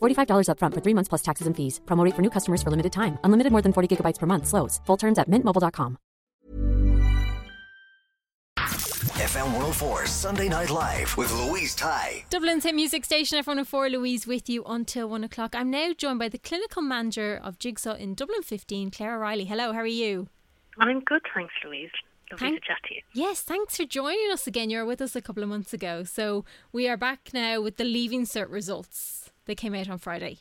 $45 upfront for three months plus taxes and fees. Promo rate for new customers for limited time. Unlimited more than 40 gigabytes per month. Slows. Full terms at mintmobile.com. FM 104 Sunday Night Live with Louise Ty. Dublin's hit music station F104 Louise with you until one o'clock. I'm now joined by the clinical manager of Jigsaw in Dublin 15, Claire O'Reilly. Hello, how are you? I'm good, thanks, Louise. Lovely Thank- to chat to you. Yes, thanks for joining us again. You were with us a couple of months ago. So we are back now with the Leaving Cert results. They came out on Friday.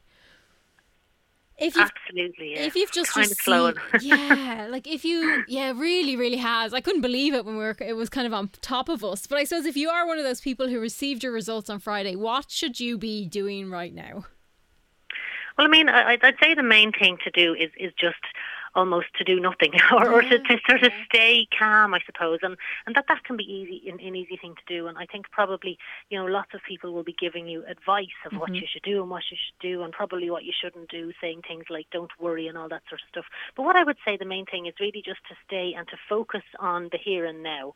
If you've Absolutely, yeah. if you've just kind of received, flowing. yeah, like if you, yeah, really, really has. I couldn't believe it when we were. It was kind of on top of us. But I suppose if you are one of those people who received your results on Friday, what should you be doing right now? Well, I mean, I, I'd- I'd say the main thing to do is is just almost to do nothing or, or to, to sort of stay calm, I suppose, and and that that can be easy an, an easy thing to do. And I think probably you know lots of people will be giving you advice of what mm-hmm. you should do and what you should do, and probably what you shouldn't do, saying things like don't worry and all that sort of stuff. But what I would say the main thing is really just to stay and to focus on the here and now.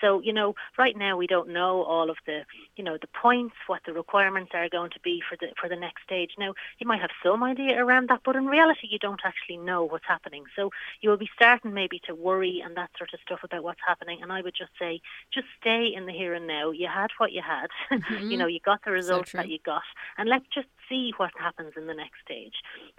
So you know, right now we don't know all of the you know the points, what the requirements are going to be for the for the next stage. Now you might have some idea around that, but in reality you don't actually know what's happening. So you will be starting maybe to worry and that sort of stuff about what's happening. And I would just say, just stay in the here and now. You had what you had. Mm-hmm. you know, you got the results that you got, and let's just see what happens in the next stage.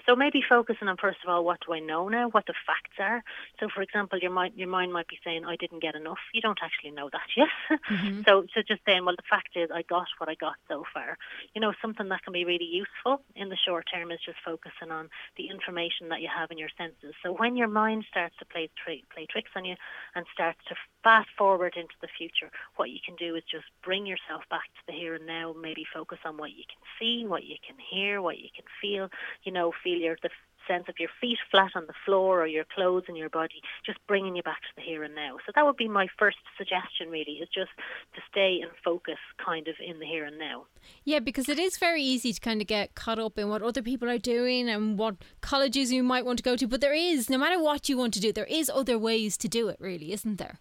So maybe focusing on first of all, what do I know now? What the facts are. So, for example, your mind your mind might be saying, I didn't get enough. You don't actually know that yet. Mm-hmm. So, so just saying, well, the fact is, I got what I got so far. You know, something that can be really useful in the short term is just focusing on the information that you have in your senses. So when your mind starts to play play tricks on you and starts to fast forward into the future, what you can do is just bring yourself back to the here and now. Maybe focus on what you can see, what you can hear, what you can feel. You know, feel your the sense of your feet flat on the floor or your clothes and your body, just bringing you back to the here and now. So that would be my first suggestion, really, is just to stay and focus kind of in the here and now. Yeah, because it is very easy to kind of get caught up in what other people are doing and what colleges you might want to go to. But there is, no matter what you want to do, there is other ways to do it, really, isn't there?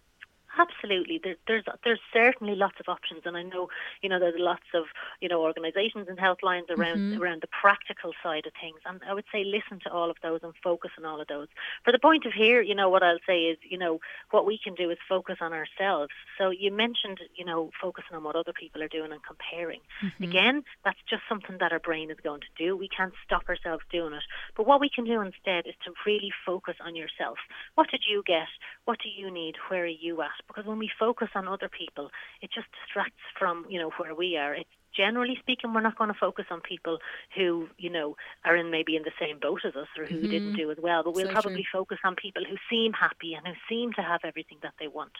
Absolutely, there, there's there's certainly lots of options, and I know you know there's lots of you know organisations and helplines around mm-hmm. around the practical side of things, and I would say listen to all of those and focus on all of those. For the point of here, you know what I'll say is you know what we can do is focus on ourselves. So you mentioned you know focusing on what other people are doing and comparing. Mm-hmm. Again, that's just something that our brain is going to do. We can't stop ourselves doing it, but what we can do instead is to really focus on yourself. What did you get? What do you need? Where are you at? Because when we focus on other people, it just distracts from you know where we are. It's generally speaking, we're not going to focus on people who, you know, are in maybe in the same boat as us or who didn't do as well. But we'll So probably focus on people who seem happy and who seem to have everything that they want.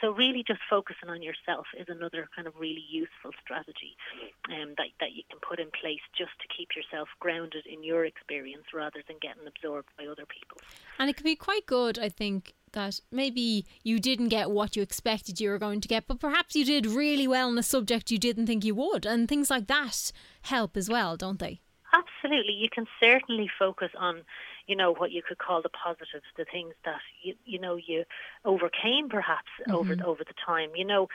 So really, just focusing on yourself is another kind of really useful strategy um, that that you can put in place just to keep yourself grounded in your experience rather than getting absorbed by other people. And it can be quite good, I think, that maybe you didn't get what you expected you were going to get, but perhaps you did really well in a subject you didn't think you would. And things like that help as well, don't they? Absolutely, you can certainly focus on, you know, what you could call the positives, the things that you you know you overcame perhaps mm-hmm. over over the time. You know,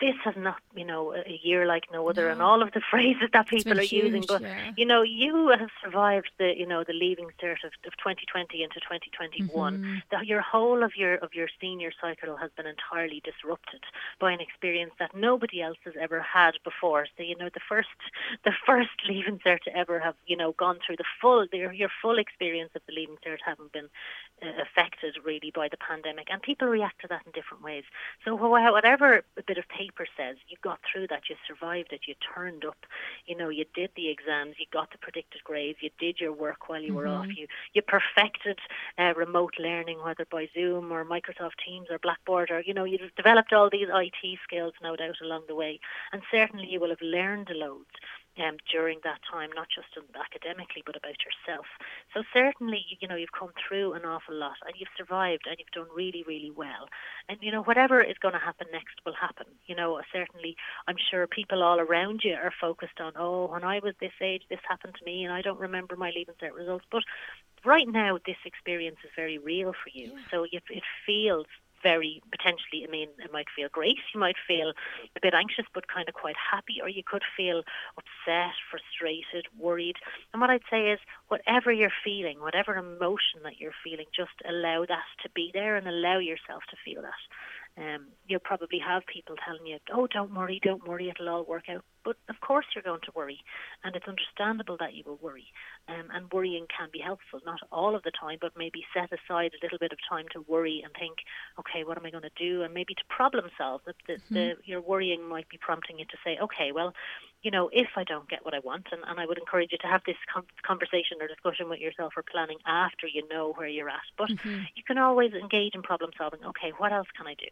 this has not you know a year like no other, no. and all of the phrases that people are huge, using. But yeah. you know, you have survived the you know the leaving cert of, of 2020 into 2021. Mm-hmm. The, your whole of your of your senior cycle has been entirely disrupted by an experience that nobody else has ever had before. So you know the first the first leaving cert to ever have you know gone through the full your your full experience of the leaving cert haven't been uh, affected really by the pandemic, and people react to that in different ways. So whatever a bit of paper says, you got through that, you survived it, you turned up, you know, you did the exams, you got the predicted grades, you did your work while you were mm-hmm. off, you you perfected uh, remote learning, whether by Zoom or Microsoft Teams or Blackboard, or you know, you developed all these IT skills, no doubt, along the way, and certainly you will have learned loads um, during that time, not just academically, but about yourself. So certainly, you know, you've come through an awful lot, and you've survived, and you've done really, really well. And you know, whatever is going to happen next will happen. You know, certainly, I'm sure people all around you are focused on, oh, when I was this age, this happened to me, and I don't remember my leaving cert results. But right now, this experience is very real for you. Yeah. So it, it feels very potentially, I mean, it might feel great, you might feel a bit anxious but kind of quite happy, or you could feel upset, frustrated, worried. And what I'd say is, whatever you're feeling, whatever emotion that you're feeling, just allow that to be there and allow yourself to feel that. Um, you'll probably have people telling you, "Oh, don't worry, don't worry, it'll all work out." But of course, you're going to worry, and it's understandable that you will worry. Um, and worrying can be helpful, not all of the time, but maybe set aside a little bit of time to worry and think, "Okay, what am I going to do?" And maybe to problem solve. That the, mm-hmm. the, your worrying might be prompting you to say, "Okay, well." you know, if I don't get what I want, and, and I would encourage you to have this com- conversation or discussion with yourself or planning after you know where you're at. But mm-hmm. you can always engage in problem solving. Okay, what else can I do?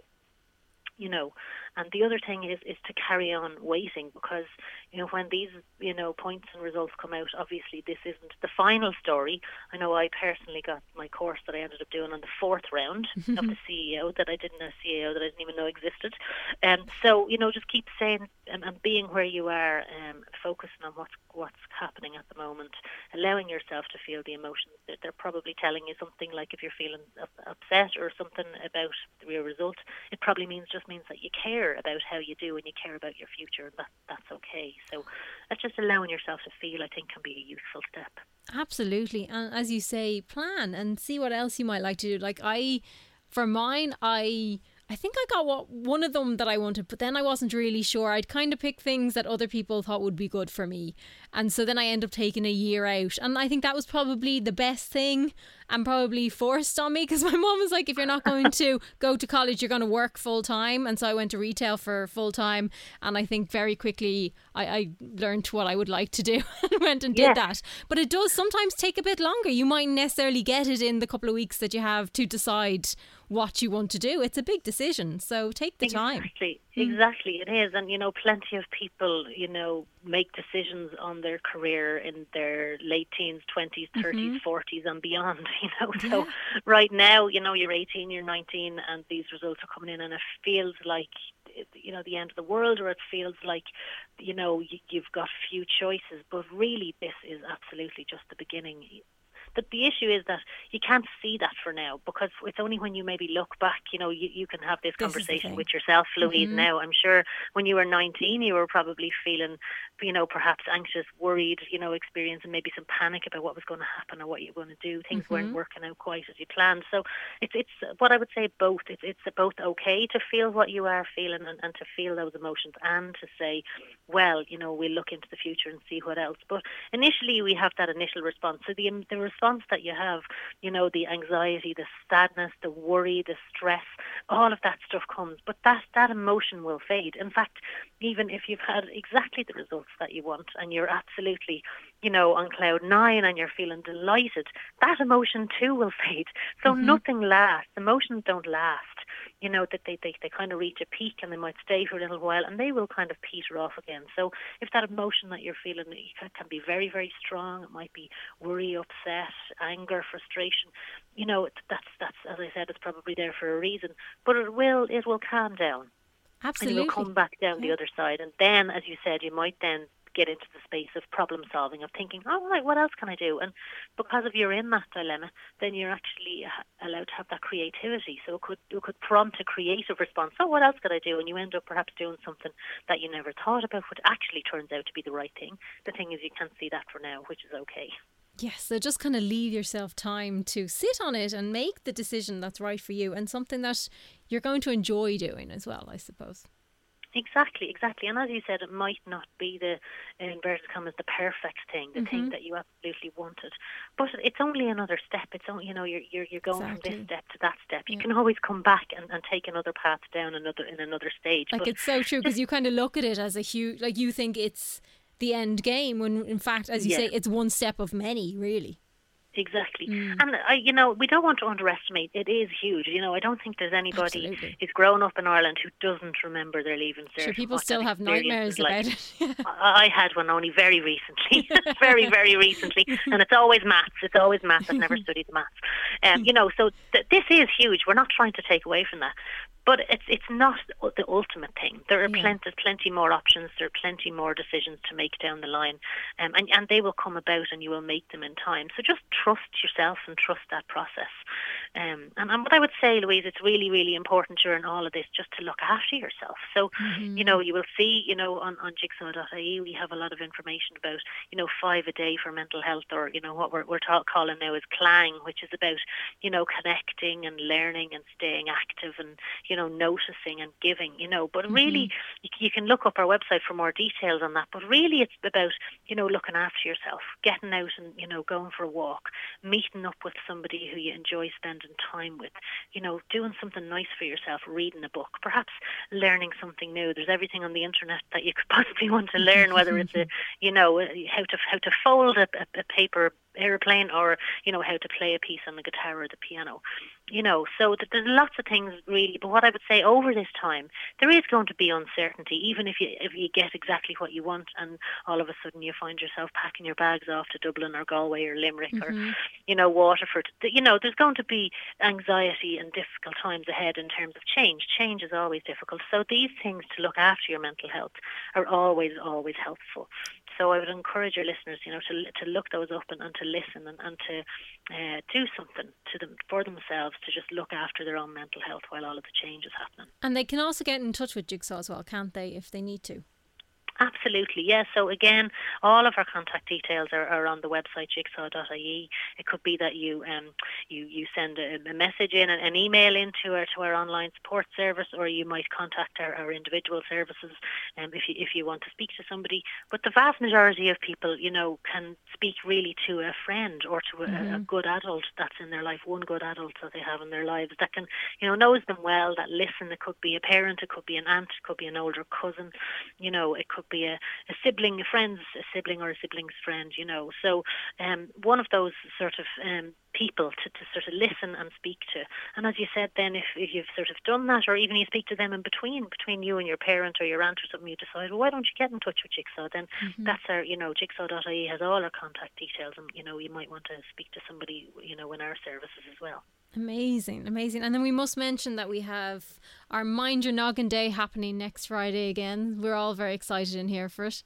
you know. And the other thing is is to carry on waiting because you know when these you know points and results come out, obviously this isn't the final story. I know I personally got my course that I ended up doing on the fourth round of the CEO that I didn't know CAO that I didn't even know existed. And um, so you know just keep saying and, and being where you are, um, focusing on what's what's happening at the moment, allowing yourself to feel the emotions. that They're probably telling you something like if you're feeling upset or something about your result, it probably means just means that you care about how you do and you care about your future, and that, that's okay. So that's just allowing yourself to feel, I think, can be a useful step. Absolutely. And as you say, plan and see what else you might like to do. Like I, for mine, I I think I got what one of them that I wanted, but then I wasn't really sure. I'd kind of pick things that other people thought would be good for me. And so then I end up taking a year out. And I think that was probably the best thing and probably forced on me because my mom was like, if you're not going to go to college, you're going to work full time. And so I went to retail for full time. And I think very quickly I, I learned what I would like to do and went and did yeah. that. But it does sometimes take a bit longer. You might necessarily get it in the couple of weeks that you have to decide what you want to do. It's a big decision, so take the exactly. time. Exactly, exactly, it is. And you know, plenty of people, you know, make decisions on their career in their late teens, twenties, 30s mm-hmm. forties, and beyond. You know, yeah. so right now, you know, you're eighteen, you're nineteen, and these results are coming in, and it feels like you know the end of the world or it feels like you know you've got few choices but really this is absolutely just the beginning but the issue is that you can't see that for now because it's only when you maybe look back, you know, you, you can have this, this conversation with yourself, Louise. Mm-hmm. Now, I'm sure when you were 19, you were probably feeling, you know, perhaps anxious, worried, you know, experiencing maybe some panic about what was going to happen or what you were going to do. Things mm-hmm. weren't working out quite as you planned. So it's it's what I would say both. It's it's both okay to feel what you are feeling and, and to feel those emotions and to say, well, you know, we'll look into the future and see what else. But initially, we have that initial response. So the um, the response that you have, you know, the anxiety, the sadness, the worry, the stress, all of that stuff comes. But that that emotion will fade. In fact, even if you've had exactly the results that you want and you're absolutely, you know, on cloud nine and you're feeling delighted, that emotion too will fade. So mm-hmm. nothing lasts. Emotions don't last you know, that they, they, they kind of reach a peak and they might stay for a little while and they will kind of peter off again. So if that emotion that you're feeling can be very, very strong, it might be worry, upset, anger, frustration, you know, that's, that's, as I said, it's probably there for a reason, but it will, it will calm down. Absolutely. And you'll come back down yeah. the other side. And then, as you said, you might then get into the space of problem solving, of thinking, oh, right, what else can I do? And because if you're in that dilemma, then you're actually allowed to have that creativity. So it could, it could prompt a creative response. Oh, what else could I do? And you end up perhaps doing something that you never thought about, which actually turns out to be the right thing. The thing is, you can't see that for now, which is okay. Yes, so just kind of leave yourself time to sit on it and make the decision that's right for you and something that you're going to enjoy doing as well, I suppose. Exactly, exactly. And as you said, it might not be the in inverted commas the perfect thing, the mm-hmm. thing that you absolutely wanted, but it's only another step. It's only you know you're you're, you're going exactly. from this step to that step. You yeah. can always come back and, and take another path down another in another stage. Like it's so true because you kind of look at it as a huge like you think it's the end game when in fact as you yeah. say it's one step of many really exactly. Mm. And I, you know, we don't want to underestimate. It is huge. You know, I don't think there's anybody Absolutely. who's grown up in Ireland who doesn't remember their leaving cert. Sure, people still have nightmares like. about it. I had one only very recently, very very recently, and it's always maths. It's always maths. I've never studied maths. Um, you know, so th- this is huge. We're not trying to take away from that, but it's it's not the ultimate thing. There are yeah. plenty plenty more options. There are plenty more decisions to make down the line, um, and and they will come about, and you will make them in time. So just trust yourself and trust that process. Um, and, and what I would say, Louise, it's really really important during all of this just to look after yourself. So mm-hmm. you know you will see you know on on jigsaw.ie we have a lot of information about you know five a day for mental health, or you know what we're we're ta- calling now is Clang, which is about you know connecting and learning and staying active and you know, noticing and giving, you know. But really, mm-hmm. you, you, can look up our website for more details on that. But really, it's about, you know, looking after yourself, getting out and, you know, going for a walk, meeting up with somebody who you enjoy spending time with, you know, doing something nice for yourself, reading a book, perhaps learning something new. There's everything on the internet that you could possibly want to learn, whether it's a, you know, how to how to fold a, a paper airplane or you know how to play a piece on the guitar or the piano you know. So there's lots of things really but what i would say over this time there is going to be uncertainty even if you if you get exactly what you want and all of a sudden you find yourself packing your bags off to dublin or galway or limerick mm-hmm. or you know waterford. You know there's going to be anxiety and difficult times ahead in terms of change. Change is always difficult. So these things to look after your mental health are always always helpful so I would encourage your listeners, you know, to to look those up and, and to listen and, and to uh, do something to them for themselves to just look after their own mental health while all of the change is happening. And they can also get in touch with Jigsaw as well, can't they, if they need to? Absolutely, yes. So again, all of our contact details are, are on the website jigsaw.ie. It could be that you um, you you send a, a message in, an, an, email into our to our online support service, or you might contact our, our individual services um, if you if you want to speak to somebody. But the vast majority of people, you know, can speak really to a friend or to a, mm-hmm. a good adult that's in their life, one good adult that they have in their lives that can, you know, knows them well, that listen. It could be a parent, it could be an aunt, it could be an older cousin, you know, it could be a, a sibling, a friend's a sibling or a sibling's friend, you know. So um, one of those sort of um, people to, to sort of listen and speak to. And as you said, then if, if you've sort of done that, or even you speak to them in between, between you and your parent or your aunt or something, you decide, well, why don't you get in touch with Jigsaw? Then mm-hmm. that's our, you know, jigsaw.ie has all our contact details, and you know, you might want to speak to somebody, you know, in our services as well. Amazing, amazing. And then we must mention that we have our Mind Your Noggin Day happening next Friday again. We're all very excited in here for it.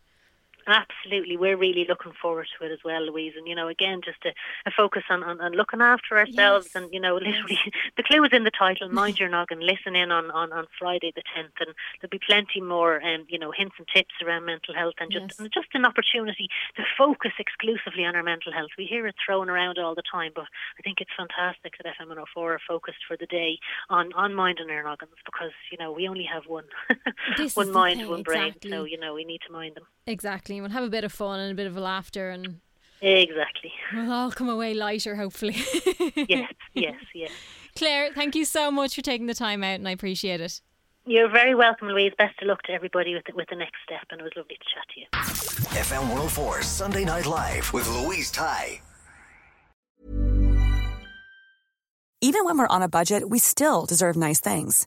Absolutely, we're really looking forward to it as well, Louise. And you know, again, just a, a focus on, on, on, looking after ourselves, yes. and you know, literally, the clue is in the title. Mind your noggin. Listen in on, on, on Friday the tenth, and there'll be plenty more, um, you know, hints and tips around mental health, and just yes. and just an opportunity to focus exclusively on our mental health. We hear it thrown around all the time, but I think it's fantastic that FM 104 are focused for the day on on minding our noggins because you know we only have one, one mind, one brain, exactly. so you know we need to mind them. Exactly, we'll have a bit of fun and a bit of a laughter, and exactly, we'll all come away lighter, hopefully. yes, yes, yes. Claire, thank you so much for taking the time out, and I appreciate it. You're very welcome, Louise. Best of luck to everybody with the, with the next step, and it was lovely to chat to you. FM 104 Sunday Night Live with Louise Ty. Even when we're on a budget, we still deserve nice things.